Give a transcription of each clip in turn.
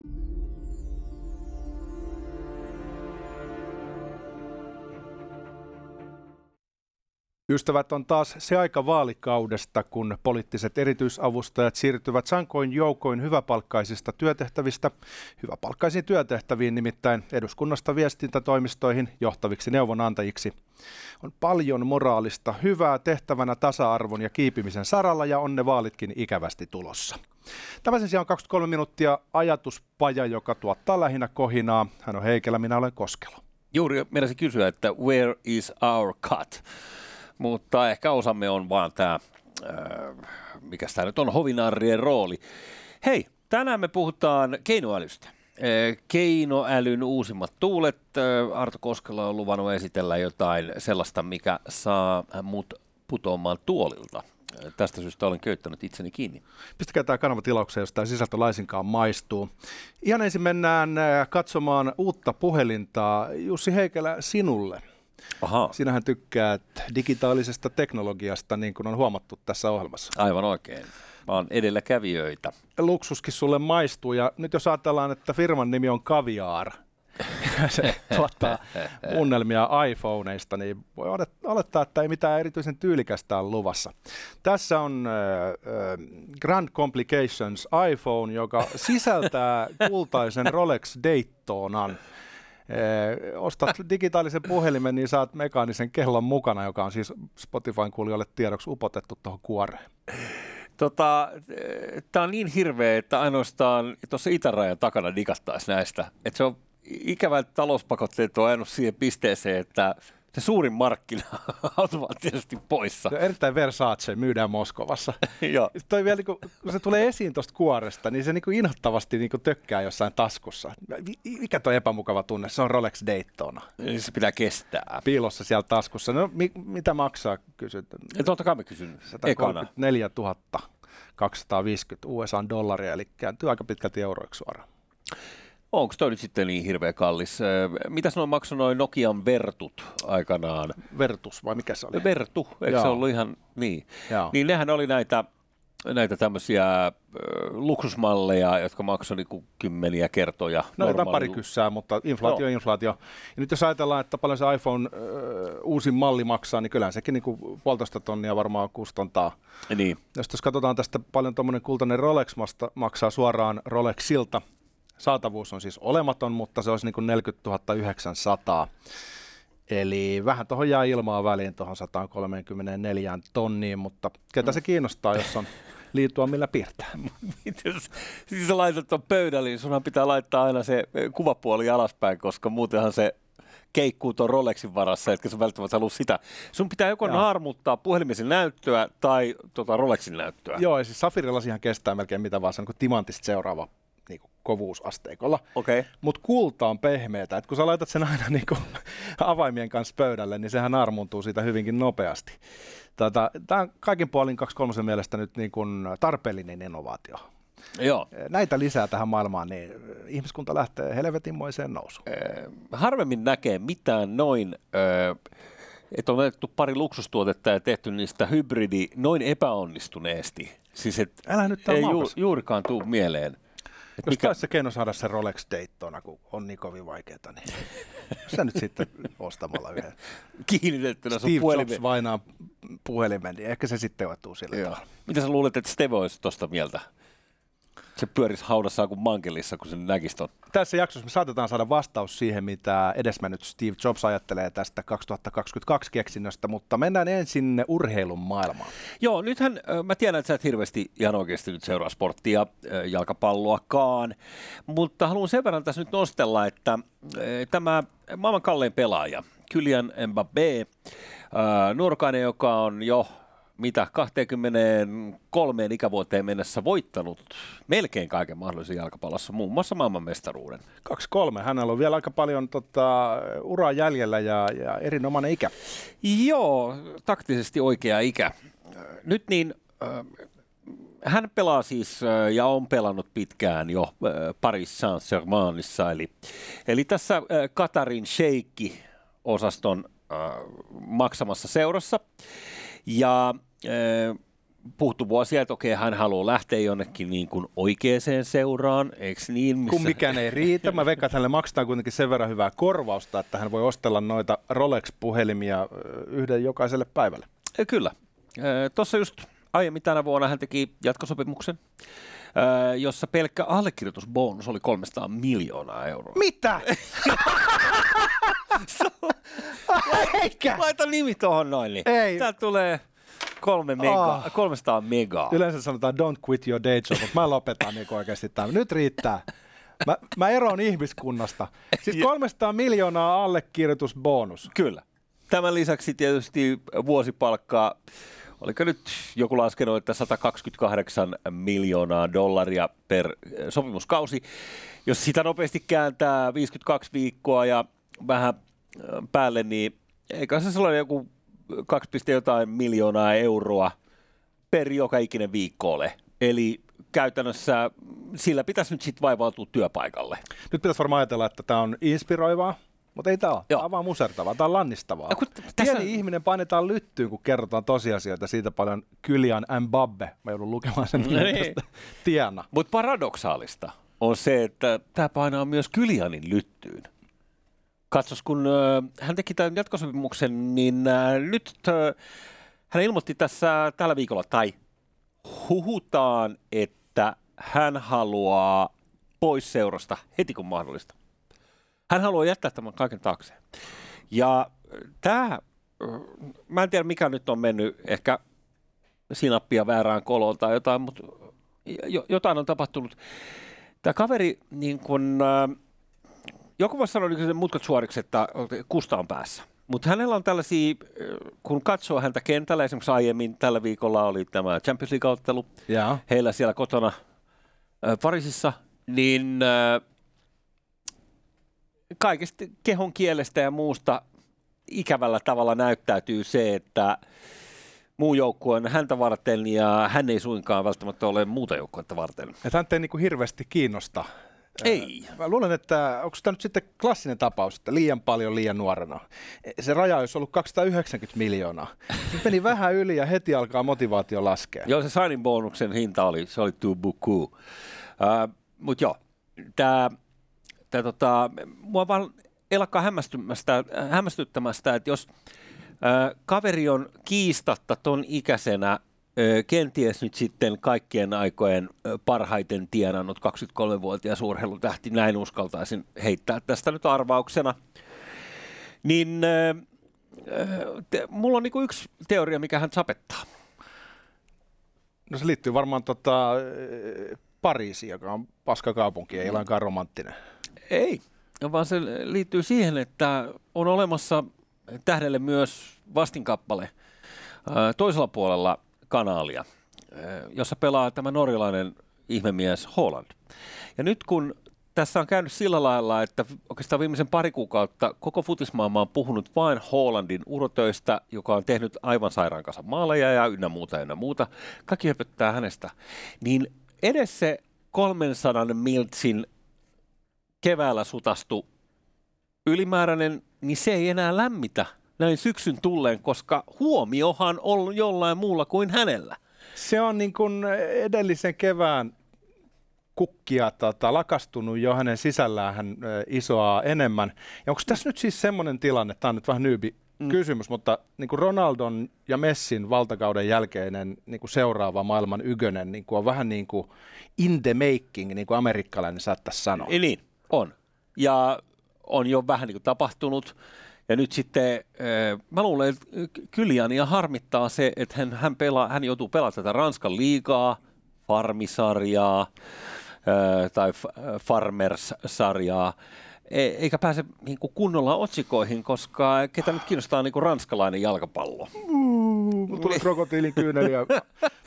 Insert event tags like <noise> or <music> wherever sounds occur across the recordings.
Thank you Ystävät, on taas se aika vaalikaudesta, kun poliittiset erityisavustajat siirtyvät sankoin joukoin hyväpalkkaisista työtehtävistä hyväpalkkaisiin työtehtäviin, nimittäin eduskunnasta viestintätoimistoihin johtaviksi neuvonantajiksi. On paljon moraalista hyvää tehtävänä tasa-arvon ja kiipimisen saralla ja on ne vaalitkin ikävästi tulossa. Tämä sen sijaan on 23 minuuttia ajatuspaja, joka tuottaa lähinnä kohinaa. Hän on Heikelä, minä olen Koskelo. Juuri meidän kysyä, että where is our cut? Mutta ehkä osamme on vaan tämä, äh, mikä tämä nyt on, hovinarrien rooli. Hei, tänään me puhutaan keinoälystä. Äh, keinoälyn uusimmat tuulet. Äh, Arto Koskela on luvannut esitellä jotain sellaista, mikä saa mut putoamaan tuolilta. Tästä syystä olen köyttänyt itseni kiinni. Pistäkää tämä kanava tilaukseen, jos tämä sisältö laisinkaan maistuu. Ihan ensin mennään katsomaan uutta puhelinta. Jussi Heikelä, sinulle. Aha. Sinähän tykkäät digitaalisesta teknologiasta, niin kuin on huomattu tässä ohjelmassa. Aivan oikein. Mä oon edelläkävijöitä. Luksuskin sulle maistuu, ja nyt jos ajatellaan, että firman nimi on Kaviar, <laughs> se tuottaa unelmia iPhoneista, niin voi olettaa, että ei mitään erityisen tyylikästä ole luvassa. Tässä on äh, Grand Complications iPhone, joka sisältää kultaisen Rolex Daytonan ostat digitaalisen puhelimen, niin saat mekaanisen kellon mukana, joka on siis Spotifyn kuulijoille tiedoksi upotettu tuohon kuoreen. Tota, eh, Tämä on niin hirveä, että ainoastaan tuossa itärajan takana digattaisi näistä. Että se on ikävä, että talouspakotteet on ajanut siihen pisteeseen, että se suurin markkina <laughs> automaattisesti poissa. Se on erittäin Versace myydään Moskovassa. <laughs> Joo. Toi vielä, niin kun se tulee esiin tuosta kuoresta, niin se niin kuin inhottavasti niin kuin tökkää jossain taskussa. Mikä tuo epämukava tunne? Se on Rolex Daytona. Niin se pitää kestää. Piilossa siellä taskussa. No mi- mitä maksaa, kysyt? Ja totta kai mä kysyn. 134 250 USA-dollaria, eli kääntyy aika pitkälti euroiksi suoraan. Onko toi nyt sitten niin hirveän kallis? Mitä noin maksoi noin Nokian Vertut aikanaan? Vertus vai mikä se oli? Vertu, eikö Joo. se ollut ihan niin? Joo. Niin nehän oli näitä, näitä tämmöisiä äh, luksusmalleja, jotka maksoi niinku kymmeniä kertoja. No jotain pari kyssää, mutta inflaatio on inflaatio. Ja nyt jos ajatellaan, että paljon se iPhone äh, uusin malli maksaa, niin kyllähän sekin niinku puolitoista tonnia varmaan kustantaa. Niin. Jos, jos katsotaan tästä paljon tuommoinen kultainen Rolex maksaa suoraan Rolexilta, Saatavuus on siis olematon, mutta se olisi niin kuin 40 900. Eli vähän tuohon jää ilmaa väliin tuohon 134 tonniin, mutta ketä se kiinnostaa, jos on liittua millä piirtää. <laughs> jos siis sä laitat tuon pöydälle, niin sunhan pitää laittaa aina se kuvapuoli alaspäin, koska muutenhan se keikkuu tuon Rolexin varassa, etkä sä välttämättä halua sitä. Sun pitää joko naarmuttaa puhelimisen näyttöä tai tota Rolexin näyttöä. Joo, ja siis Safirilasihan kestää melkein mitä vaan, se on niin timantista seuraava niin kuin kovuusasteikolla. Okay. Mutta kulta on pehmeätä. Et kun sä laitat sen aina <laughs> niin kuin avaimien kanssa pöydälle, niin sehän armuntuu siitä hyvinkin nopeasti. Tämä on kaikin puolin 2.3 mielestä nyt niin kuin tarpeellinen innovaatio. Joo. Näitä lisää tähän maailmaan, niin ihmiskunta lähtee helvetinmoiseen nousuun. harvemmin näkee mitään noin... Että on otettu pari luksustuotetta ja tehty niistä hybridi noin epäonnistuneesti. Siis et Älä nyt ei ju, juurikaan tule mieleen. Et Jos mikä... se keino saada se Rolex Daytona, kun on niin kovin vaikeaa, niin <laughs> sä nyt sitten ostamalla yhden. Kiinnitettynä sun puhelimen. Jobs vainaa puhelimen, niin ehkä se sitten ottuu sillä tavalla. Mitä sä luulet, että Steve olisi tuosta mieltä? Se pyörisi haudassaan kuin mankelissa, kun se näkisi ton. Tässä jaksossa me saatetaan saada vastaus siihen, mitä edesmennyt Steve Jobs ajattelee tästä 2022 keksinnöstä, mutta mennään ensin urheilun maailmaan. Joo, nythän mä tiedän, että sä et hirveästi ihan oikeasti nyt seuraa sporttia, jalkapalloakaan, mutta haluan sen verran tässä nyt nostella, että tämä maailman kallein pelaaja, Kylian Mbappé, nuorukainen, joka on jo mitä 23 ikävuoteen mennessä voittanut melkein kaiken mahdollisen jalkapallossa, muun muassa maailmanmestaruuden. 23, hänellä on vielä aika paljon tota, uraa jäljellä ja, ja erinomainen ikä. Joo, taktisesti oikea ikä. Nyt niin, äh, hän pelaa siis äh, ja on pelannut pitkään jo äh, Paris Saint-Germainissa, eli, eli tässä Katarin sheikki osaston maksamassa seurassa. Ja puhuttu vuosia, että okei, hän haluaa lähteä jonnekin niin kuin oikeaan seuraan, eikö niin? Missä... Kun mikään ei riitä. Mä veikkaan, että hänelle maksetaan kuitenkin sen verran hyvää korvausta, että hän voi ostella noita Rolex-puhelimia yhden jokaiselle päivälle. Kyllä. Tuossa just aiemmin tänä vuonna hän teki jatkosopimuksen, jossa pelkkä allekirjoitusbonus oli 300 miljoonaa euroa. Mitä? <laughs> Eikä. Laita nimi tuohon noin, niin Ei. Tää tulee kolme mega, oh. 300 megaa. Yleensä sanotaan don't quit your day job, mutta mä lopetan niin oikeasti tämän. Nyt riittää. Mä, mä eroon ihmiskunnasta. Siis 300 miljoonaa allekirjoitusbonus. Kyllä. Tämän lisäksi tietysti vuosipalkkaa, oliko nyt joku laskenut, että 128 miljoonaa dollaria per sopimuskausi. Jos sitä nopeasti kääntää 52 viikkoa ja vähän päälle, niin eikä se sellainen joku 2, jotain miljoonaa euroa per joka ikinen viikko ole. Eli käytännössä sillä pitäisi nyt sitten vaivautua työpaikalle. Nyt pitäisi varmaan ajatella, että tämä on inspiroivaa, mutta ei tämä ole. Tämä on vaan musertavaa, tämä on lannistavaa. kun tässä... Pieni ihminen painetaan lyttyyn, kun kerrotaan tosiasioita siitä paljon Kylian Mbappe, mä joudun lukemaan sen no niin. tiena. Mutta paradoksaalista on se, että tämä painaa myös Kylianin lyttyyn. Katsos, kun hän teki tämän jatkosopimuksen, niin nyt hän ilmoitti tässä tällä viikolla, tai huhutaan, että hän haluaa pois seurasta heti kun mahdollista. Hän haluaa jättää tämän kaiken taakse. Ja tämä, mä en tiedä mikä nyt on mennyt, ehkä sinappia väärään koloon tai jotain, mutta jotain on tapahtunut. Tämä kaveri niin kun, äh, joku voisi sanoa niin mutkat suoriksi, että kusta on päässä. Mutta hänellä on tällaisia, kun katsoo häntä kentällä, esimerkiksi aiemmin tällä viikolla oli tämä Champions League-ottelu heillä siellä kotona äh, Pariisissa, niin äh, kaikesta kehon kielestä ja muusta ikävällä tavalla näyttäytyy se, että muu joukkue on häntä varten ja hän ei suinkaan välttämättä ole muuta joukkuetta varten. Että hän ei niin hirveästi kiinnosta ei. Mä luulen, että onko tämä nyt sitten klassinen tapaus, että liian paljon liian nuorena. Se raja olisi ollut 290 miljoonaa. Se meni vähän yli ja heti alkaa motivaatio laskea. Joo, se signing bonuksen hinta oli, se oli too buku. Uh, Mutta joo, tämä, tää, tota, mua vaan elakkaa hämmästyttämästä, että jos uh, kaveri on kiistatta ton ikäisenä kenties nyt sitten kaikkien aikojen parhaiten tienannut 23-vuotias urheilutähti, näin uskaltaisin heittää tästä nyt arvauksena. Niin te, mulla on niinku yksi teoria, mikä hän sapettaa. No se liittyy varmaan tota, Pariisiin, joka on paska kaupunki, ei mm. lainkaan romanttinen. Ei, vaan se liittyy siihen, että on olemassa tähdelle myös vastinkappale toisella puolella kanaalia, eh, jossa pelaa tämä norjalainen ihmemies Holland. Ja nyt kun tässä on käynyt sillä lailla, että oikeastaan viimeisen pari kuukautta koko futismaailma on puhunut vain Hollandin urotöistä, joka on tehnyt aivan sairaan kanssa maaleja ja ynnä muuta ynnä muuta. Kaikki höpöttää hänestä. Niin edes se 300 miltsin keväällä sutastu ylimääräinen, niin se ei enää lämmitä näin syksyn tulleen, koska huomiohan on jollain muulla kuin hänellä. Se on niin kuin edellisen kevään kukkia tota, lakastunut jo hänen sisällään hän isoaa enemmän. Ja onko tässä nyt siis semmoinen tilanne, tämä on nyt vähän nyybi mm. kysymys, mutta niin kuin Ronaldon ja Messin valtakauden jälkeinen niin kuin seuraava maailman ykönen niin kuin on vähän niin kuin in the making, niin kuin amerikkalainen saattaisi sanoa. Niin, on. Ja on jo vähän niin kuin tapahtunut. Ja nyt sitten mä luulen, että Kyliania harmittaa se, että hän, hän, pelaa, hän joutuu pelaamaan tätä Ranskan liigaa, farmisarjaa tai Farmers-sarjaa, e, eikä pääse niin kunnolla otsikoihin, koska ketä nyt kiinnostaa niin ranskalainen jalkapallo. Mulla tuli krokotiilin kyyneliä.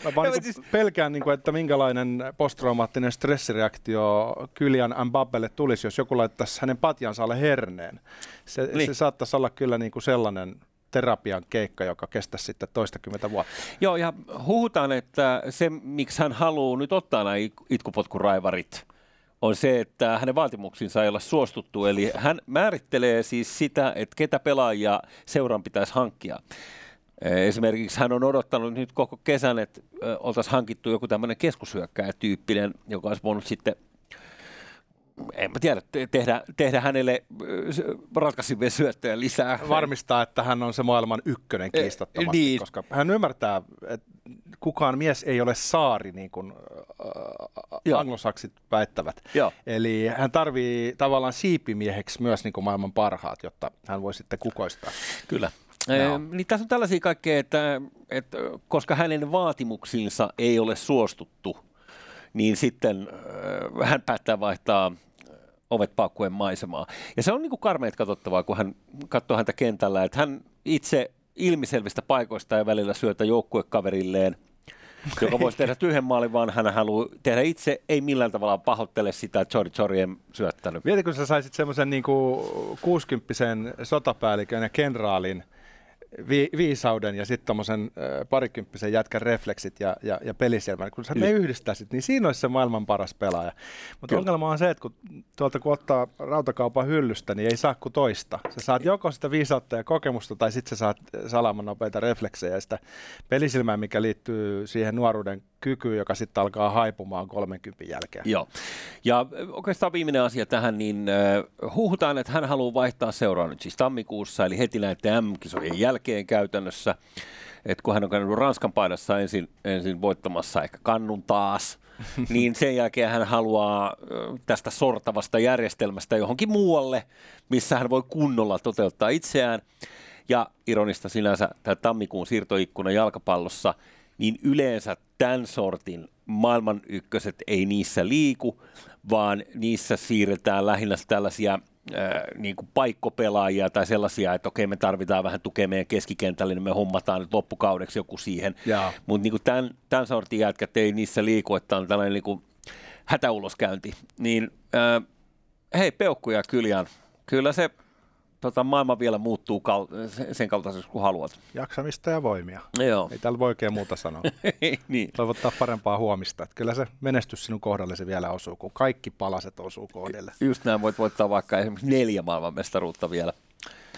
Mä vaan <laughs> niin siis... pelkään, niin kuin, että minkälainen posttraumaattinen stressireaktio Kylian Mbappelle tulisi, jos joku laittaisi hänen patjansa alle herneen. Se, niin. se saattaisi olla kyllä niin kuin sellainen terapian keikka, joka kestäisi sitten toistakymmentä vuotta. Joo, ja huhutaan, että se, miksi hän haluaa nyt ottaa nämä itkupotkuraivarit, on se, että hänen vaatimuksiinsa ei ole suostuttu. Eli hän määrittelee siis sitä, että ketä pelaajia seuraan pitäisi hankkia. Esimerkiksi hän on odottanut nyt koko kesän, että oltaisiin hankittu joku tämmöinen keskushyökkääjä-tyyppinen, joka olisi voinut sitten en mä tiedä, tehdä, tehdä hänelle ratkaisivia syöttöjä lisää. Varmistaa, että hän on se maailman ykkönen eh, kiistattomasti, niin. koska hän ymmärtää, että kukaan mies ei ole saari, niin kuin äh, anglosaksit väittävät. Joo. Eli hän tarvii tavallaan siipimieheksi myös niin kuin maailman parhaat, jotta hän voi sitten kukoistaa. Kyllä. No. niin tässä on tällaisia kaikkea, että, että koska hänen vaatimuksiinsa ei ole suostuttu, niin sitten äh, hän päättää vaihtaa ovet paukkuen maisemaa. Ja se on niin kuin karmeet katsottavaa, kun hän katsoo häntä kentällä, että hän itse ilmiselvistä paikoista ja välillä syötä joukkuekaverilleen, joka voisi tehdä <laughs> tyhjen maalin, vaan hän haluaa tehdä itse, ei millään tavalla pahoittele sitä, että Chori Chori ei syöttänyt. Mieti, kun sä saisit semmoisen niin 60 sotapäällikön ja kenraalin, vi, viisauden ja sitten tuommoisen parikymppisen jätkän refleksit ja, ja, ja peliselmän. Kun sä ne yhdistäisit, niin siinä olisi se maailman paras pelaaja. Mutta ongelma on se, että kun tuolta kun ottaa rautakaupan hyllystä, niin ei saa kuin toista. Sä saat joko sitä viisautta ja kokemusta, tai sitten sä saat salaman nopeita refleksejä ja sitä pelisilmää, mikä liittyy siihen nuoruuden kyky, joka sitten alkaa haipumaan 30 jälkeen. Joo. Ja oikeastaan viimeinen asia tähän, niin uh, huhutaan, että hän haluaa vaihtaa seuraa nyt siis tammikuussa, eli heti näiden M-kisojen jälkeen käytännössä. että kun hän on käynyt Ranskan paidassa ensin, ensin voittamassa ehkä kannun taas, <laughs> niin sen jälkeen hän haluaa tästä sortavasta järjestelmästä johonkin muualle, missä hän voi kunnolla toteuttaa itseään. Ja ironista sinänsä tämä tammikuun siirtoikkuna jalkapallossa – niin yleensä tämän sortin maailman ykköset ei niissä liiku, vaan niissä siirretään lähinnä tällaisia äh, niin kuin paikkopelaajia tai sellaisia, että okei me tarvitaan vähän tukea meidän keskikentälle, niin me hommataan nyt loppukaudeksi joku siihen. Mutta niin tämän, tämän sortin jätkät ei niissä liiku, että on tällainen niin kuin hätäuloskäynti. Niin äh, hei Peukku ja Kyljän, kyllä se tota, maailma vielä muuttuu kal- sen kaltaiseksi kuin haluat. Jaksamista ja voimia. Joo. Ei täällä voi oikein muuta sanoa. <laughs> niin. Toivottaa parempaa huomista. Että kyllä se menestys sinun kohdalle se vielä osuu, kun kaikki palaset osuu kohdalle. Just näin voit voittaa vaikka esimerkiksi neljä maailmanmestaruutta vielä.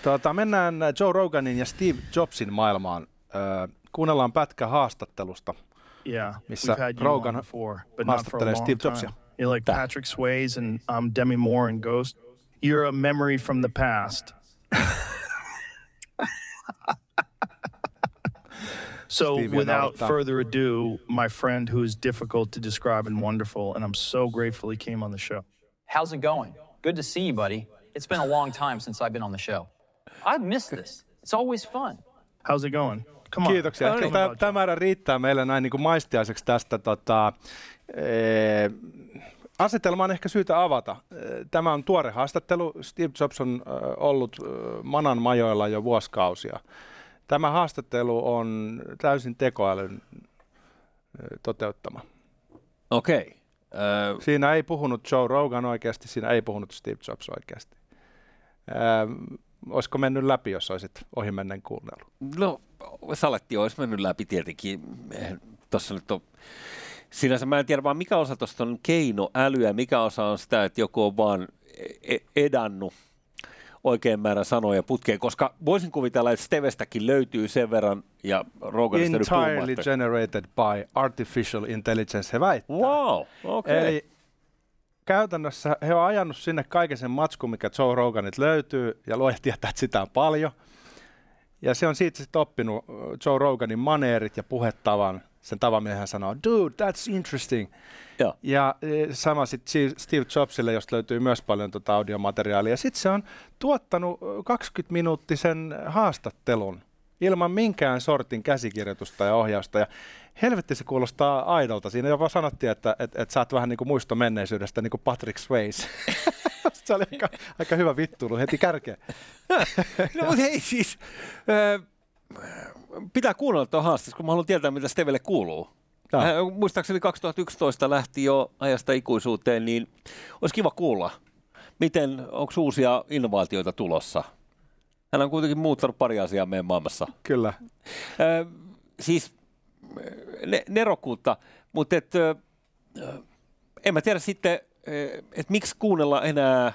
Tota, mennään Joe Roganin ja Steve Jobsin maailmaan. Äh, kuunnellaan pätkä haastattelusta, yeah, missä Rogan before, haastattelee Steve Jobsia. You're like Patrick Swayze and I'm Demi Moore in Ghost. You're a memory from the past. <laughs> so, without further ado, my friend who is difficult to describe and wonderful, and I'm so grateful he came on the show. How's it going? Good to see you, buddy. It's been a long time since I've been on the show. I've missed this. It's always fun. How's it going? Come on. Kiitoksia. Ehkä tämä määrä riittää meille näin niin kuin maistiaiseksi tästä tota, ee, Asetelma on ehkä syytä avata. Tämä on tuore haastattelu. Steve Jobs on ollut Manan majoilla jo vuosikausia. Tämä haastattelu on täysin tekoälyn toteuttama. Okei. Okay. Uh... Siinä ei puhunut Joe Rogan oikeasti, siinä ei puhunut Steve Jobs oikeasti. Uh, olisiko mennyt läpi, jos olisit ohimennen kuunnellut? No, saletti olisi mennyt läpi tietenkin. Tuossa nyt on sinänsä mä en tiedä vaan mikä osa tuosta on keinoälyä, mikä osa on sitä, että joku on vaan e-, edannut oikein määrän sanoja putkeen, koska voisin kuvitella, että Stevestäkin löytyy sen verran, ja Roganista Entirely generated by artificial intelligence, he väittää. Wow, okay. Eli käytännössä he on ajanut sinne kaiken sen matskun, mikä Joe Roganit löytyy, ja luo tietää, että sitä on paljon. Ja se on siitä sitten oppinut Joe Roganin maneerit ja puhetavan, sen tavan, hän sanoo, dude, that's interesting. Joo. Ja e, sama sitten Steve Jobsille, josta löytyy myös paljon tuota audiomateriaalia. Sitten se on tuottanut 20-minuuttisen haastattelun ilman minkään sortin käsikirjoitusta ja ohjausta. Ja helvetti se kuulostaa aidolta. Siinä jopa sanottiin, että et, et sä oot vähän niin kuin muisto menneisyydestä, niin kuin Patrick Swayze. <laughs> se oli aika, aika hyvä vittuilu heti kärkeen. <laughs> no mutta hei siis, äh, pitää kuunnella tuon haastas, kun mä haluan tietää, mitä Stevelle kuuluu. Hän, äh, muistaakseni 2011 lähti jo ajasta ikuisuuteen, niin olisi kiva kuulla, miten, onko uusia innovaatioita tulossa? Hän on kuitenkin muuttanut pari asiaa meidän maailmassa. Kyllä. Äh, siis ne, nerokkuutta, mutta et, äh, en mä tiedä sitten, että miksi kuunnella enää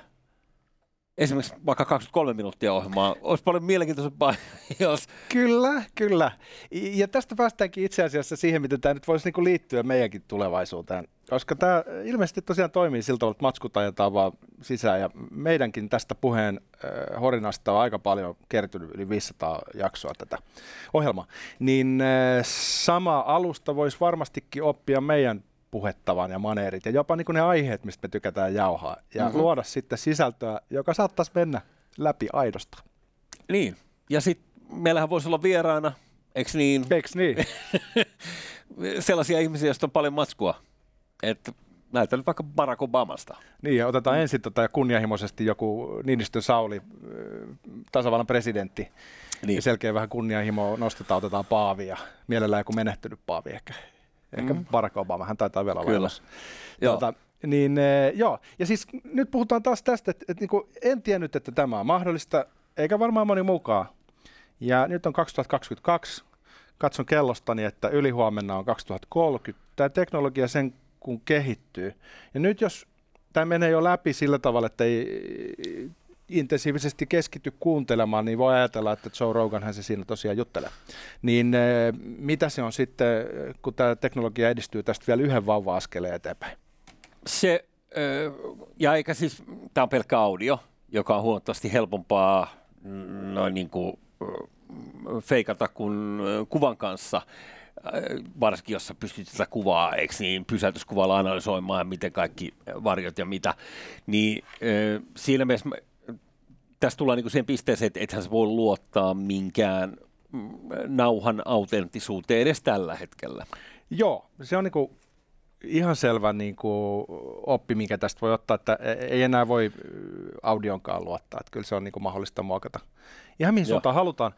esimerkiksi vaikka 23 minuuttia ohjelmaa. Olisi paljon mielenkiintoisempaa, <laughs> jos... Kyllä, kyllä. Ja tästä päästäänkin itse asiassa siihen, miten tämä nyt voisi niinku liittyä meidänkin tulevaisuuteen. Koska tämä ilmeisesti tosiaan toimii siltä tavalla, että matskut ajetaan vaan sisään. Ja meidänkin tästä puheen äh, horinasta on aika paljon kertynyt, yli 500 jaksoa tätä ohjelmaa. Niin äh, sama alusta voisi varmastikin oppia meidän puhettavan ja maneerit ja jopa niin ne aiheet, mistä me tykätään jauhaa ja mm-hmm. luoda sitten sisältöä, joka saattaisi mennä läpi aidosta. Niin, ja sitten meillähän voisi olla vieraana, eikö niin? Eikö niin? <laughs> Sellaisia ihmisiä, joista on paljon matskua. Että näytä nyt vaikka Barack Obamasta. Niin, ja otetaan ensin tota kunnianhimoisesti joku Niinistön Sauli, tasavallan presidentti. Niin. Ja selkeä vähän kunnianhimoa nostetaan, otetaan paavia. Mielellään joku menehtynyt paavi ehkä. Ehkä mm. Barack Obama, hän taitaa vielä olla Kyllä. Tuota, niin, e, joo. Ja siis nyt puhutaan taas tästä, että, että niin kuin en tiennyt, että tämä on mahdollista, eikä varmaan moni mukaan. Ja nyt on 2022, katson kellostani, että ylihuomenna on 2030. Tämä teknologia sen kun kehittyy. Ja nyt jos tämä menee jo läpi sillä tavalla, että ei intensiivisesti keskity kuuntelemaan, niin voi ajatella, että Joe Roganhan se siinä tosiaan juttelee. Niin eh, mitä se on sitten, kun tämä teknologia edistyy tästä vielä yhden vauva-askeleen eteenpäin? Se, ja eikä siis, tämä on pelkkä audio, joka on huomattavasti helpompaa noin niin kuin feikata kuin kuvan kanssa varsinkin jos sä pystyt tätä kuvaa, eikö niin, pysäytyskuvalla analysoimaan, miten kaikki varjot ja mitä, niin siinä mielessä tässä tullaan niin siihen pisteeseen, että ethän sä voi luottaa minkään mm, nauhan autenttisuuteen edes tällä hetkellä. Joo, se on niin ihan selvä niin kuin oppi, mikä tästä voi ottaa, että e-, ei enää voi audionkaan luottaa, että kyllä se on niin kuin mahdollista muokata. Ihan mihin suuntaan halutaan.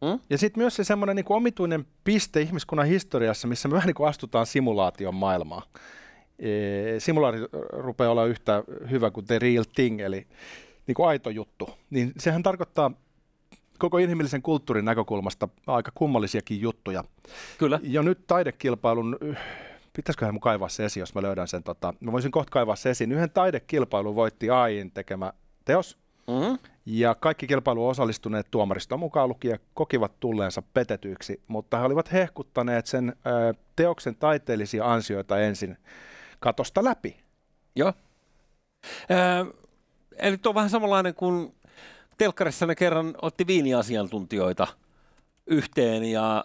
Mm? Ja sitten myös se semmoinen niin omituinen piste ihmiskunnan historiassa, missä me vähän niin kuin astutaan simulaation maailmaan. E, simulaatio rupeaa olla yhtä hyvä kuin the real thing, eli niin kuin aito juttu, niin sehän tarkoittaa koko inhimillisen kulttuurin näkökulmasta aika kummallisiakin juttuja. Kyllä. Jo nyt taidekilpailun, pitäisiköhän mun kaivaa se esiin, jos mä löydän sen, tota, mä voisin kohta kaivaa se esiin. Yhden taidekilpailun voitti AIin tekemä teos, mm-hmm. ja kaikki kilpailuun osallistuneet tuomaristo mukaan lukien kokivat tulleensa petetyiksi, mutta he olivat hehkuttaneet sen ö, teoksen taiteellisia ansioita ensin katosta läpi. Joo. Äh, eli tuo on vähän samanlainen kuin telkkarissa ne kerran otti viiniasiantuntijoita yhteen ja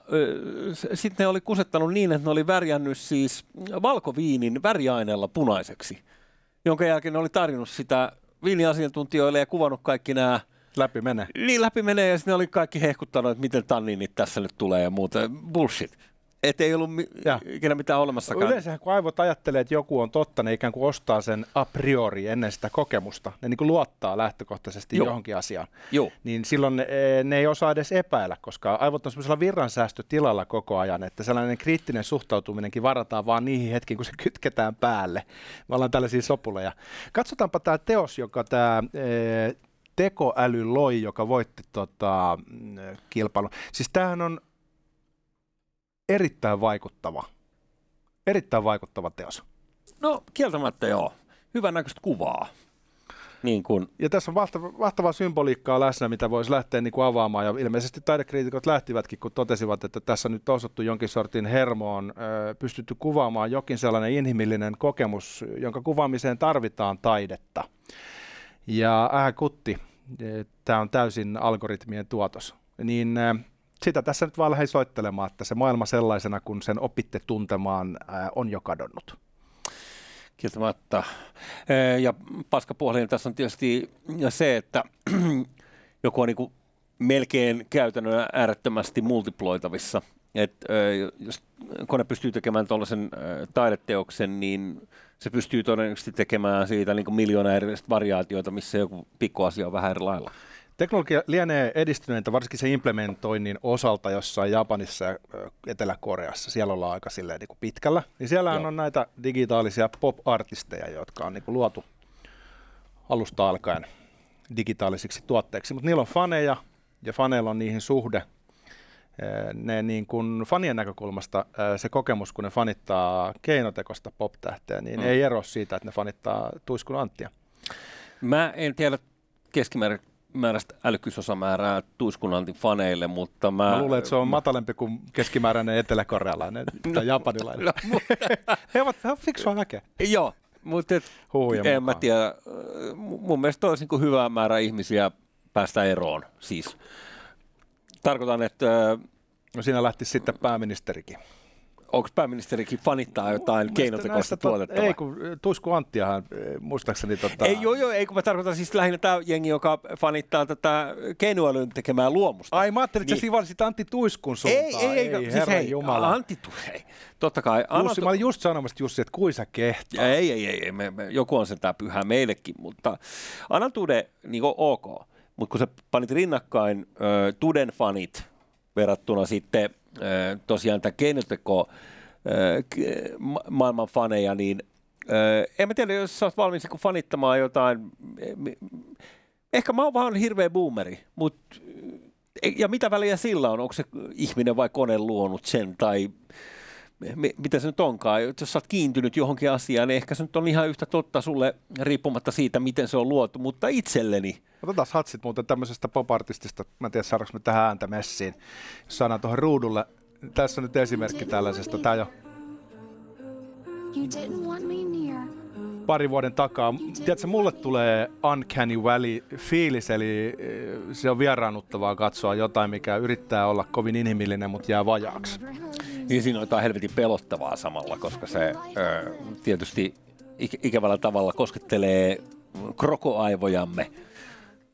sitten ne oli kusettanut niin, että ne oli värjännyt siis valkoviinin väriaineella punaiseksi, jonka jälkeen ne oli tarjonnut sitä viiniasiantuntijoille ja kuvannut kaikki nämä Läpi menee. Niin, läpi menee ja sitten ne oli kaikki hehkuttanut, että miten tanninit tässä nyt tulee ja muuta. Bullshit. Et ei ollut mi- ikinä mitään olemassakaan. Yleensä kun aivot ajattelee, että joku on totta, ne ikään kuin ostaa sen a priori ennen sitä kokemusta. Ne niin kuin luottaa lähtökohtaisesti Joo. johonkin asiaan. Joo. Niin silloin ne, ne ei osaa edes epäillä, koska aivot on semmoisella virransäästötilalla koko ajan, että sellainen kriittinen suhtautuminenkin varataan vaan niihin hetkiin, kun se <laughs> kytketään päälle. Me ollaan tällaisia sopuleja. Katsotaanpa tämä teos, joka tämä e, tekoäly loi, joka voitti tota, kilpailun. Siis tämähän on erittäin vaikuttava, erittäin vaikuttava teos. No kieltämättä joo. Hyvän näköistä kuvaa. Niin kun. Ja tässä on vahtava, vahtavaa symboliikkaa läsnä, mitä voisi lähteä niin kuin avaamaan. Ja ilmeisesti taidekriitikot lähtivätkin, kun totesivat, että tässä on nyt osattu jonkin sortin hermoon, pystytty kuvaamaan jokin sellainen inhimillinen kokemus, jonka kuvaamiseen tarvitaan taidetta. Ja äh kutti, tämä on täysin algoritmien tuotos. Niin sitä tässä nyt vaan lähdin soittelemaan, että se maailma sellaisena, kun sen opitte tuntemaan, on jo kadonnut. Kieltämättä. Ja paskapuolinen tässä on tietysti se, että <clears throat> joku on niin melkein käytännön äärettömästi multiploitavissa. Et, jos kone pystyy tekemään tuollaisen taideteoksen, niin se pystyy todennäköisesti tekemään siitä niin miljoona eri variaatioita, missä joku pikkuasia on vähän eri lailla. Teknologia lienee edistyneitä varsinkin se implementoinnin osalta jossain Japanissa ja Etelä-Koreassa. Siellä ollaan aika silleen niin kuin pitkällä. Niin siellä on näitä digitaalisia pop-artisteja, jotka on niin kuin luotu alusta alkaen digitaalisiksi tuotteiksi. Mutta niillä on faneja ja faneilla on niihin suhde. Ne niin kuin fanien näkökulmasta se kokemus, kun ne fanittaa keinotekosta pop-tähteä, niin mm. ei ero siitä, että ne fanittaa Tuiskun Anttia. Mä en tiedä keskimääräistä älykkyysosamäärää Tuiskunantin faneille, mutta mä... Mä luulen, että se on matalempi kuin keskimääräinen eteläkorealainen <laughs> tai japanilainen. No, mutta... <laughs> he ovat vähän fiksua väkeä. Joo, mutta et, en mukaan. mä tiedä. Mun mielestä olisi niin hyvä määrä ihmisiä päästä eroon. Siis tarkoitan, että... No siinä lähti sitten pääministerikin onko pääministerikin fanittaa jotain keinotekoista tuotetta? Ei, kun Tuisku Anttiahan muistaakseni... Tota... Ei, joo, joo, ei, kun mä tarkoitan siis lähinnä tämä jengi, joka fanittaa tätä keinoälyn tekemää luomusta. Ai, mä ajattelin, että niin. sä Antti Tuiskun suuntaan. Ei, ei, ei, ei siis hei, Jumala. Antti ei. Totta kai. Jussi, tu- mä olin just sanomassa, Jussi, että kuisa kehtaa. Ei, ei, ei, ei me, me, joku on sentään pyhä meillekin, mutta Anna Tude, niin ok. Mutta kun sä panit rinnakkain ö, Tuden fanit verrattuna sitten tosiaan tämä keinoteko maailman faneja, niin en mä tiedä, jos sä oot valmis niin fanittamaan jotain, ehkä mä oon vaan hirveä boomeri, mutta ja mitä väliä sillä on, onko se ihminen vai kone luonut sen, tai mitä se nyt onkaan, jos sä oot kiintynyt johonkin asiaan, niin ehkä se nyt on ihan yhtä totta sulle riippumatta siitä, miten se on luotu, mutta itselleni. Otetaan hatsit muuten tämmöisestä popartistista, mä en tiedä saadaanko me tähän ääntä messiin, jos saadaan tuohon ruudulle. Tässä on nyt esimerkki tällaisesta, tää jo pari vuoden takaa. Tiedätkö, mulle tulee uncanny valley fiilis, eli eh, se on vieraannuttavaa katsoa jotain, mikä yrittää olla kovin inhimillinen, mutta jää vajaaksi. Niin siinä on jotain helvetin pelottavaa samalla, koska se ö, tietysti ikävällä tavalla koskettelee krokoaivojamme.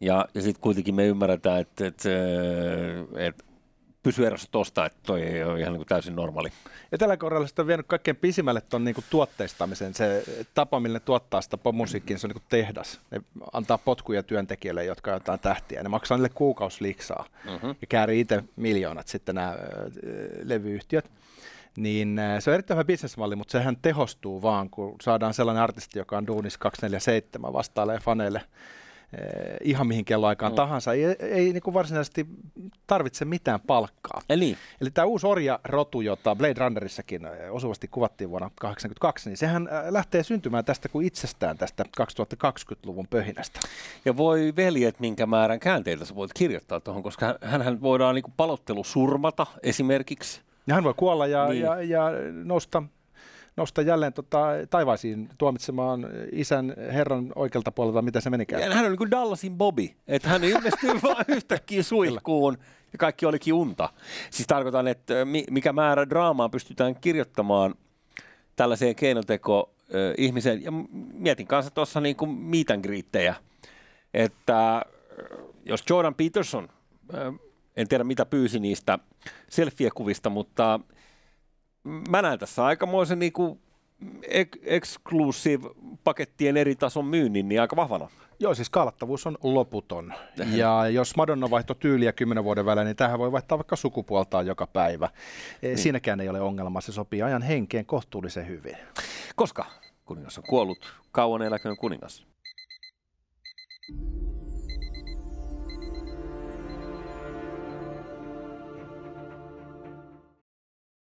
Ja, ja sitten kuitenkin me ymmärretään, että, että, että pysy erossa tosta, että toi ei ole ihan niin kuin täysin normaali. Etelä-Korealaiset on vienyt kaikkein pisimmälle tuon niin tuotteistamisen. Se tapa, millä ne tuottaa sitä musiikkia, se on niin kuin tehdas. Ne antaa potkuja työntekijöille, jotka jotain tähtiä. Ne maksaa niille kuukausliksaa uh-huh. ja käärii itse miljoonat sitten nämä levyyhtiöt niin se on erittäin hyvä bisnesmalli, mutta sehän tehostuu vaan, kun saadaan sellainen artisti, joka on duunis 247, vastailee faneille Eh, ihan mihin kelloaikaan mm. tahansa. Ei, ei niin kuin varsinaisesti tarvitse mitään palkkaa. Eli, Eli tämä uusi orja-rotu, jota Blade Runnerissakin eh, osuvasti kuvattiin vuonna 1982, niin sehän eh, lähtee syntymään tästä kuin itsestään tästä 2020-luvun pöhinästä. Ja voi veljet, minkä määrän käänteitä sä voit kirjoittaa tuohon, koska hän voidaan niin palottelu surmata esimerkiksi. Ja hän voi kuolla ja, niin. ja, ja nousta nousta jälleen tota, taivaisiin tuomitsemaan isän herran oikealta puolelta, mitä se menikään. Ja hän on niin kuin Dallasin Bobby, että hän ilmestyy <laughs> vaan yhtäkkiä suihkuun ja kaikki olikin unta. Siis tarkoitan, että mikä määrä draamaa pystytään kirjoittamaan tällaiseen keinoteko ihmiseen. Ja mietin kanssa tuossa niin kuin meet and greettejä, että jos Jordan Peterson, en tiedä mitä pyysi niistä selfie-kuvista, mutta – mä näen tässä aikamoisen niin kuin exclusive pakettien eri tason myynnin niin aika vahvana. Joo, siis kaalattavuus on loputon. Ja jos Madonna vaihto tyyliä kymmenen vuoden välein, niin tähän voi vaihtaa vaikka sukupuoltaan joka päivä. E, niin. Siinäkään ei ole ongelma, se sopii ajan henkeen kohtuullisen hyvin. Koska kuningas on kuollut, kauan eläköön kuningas.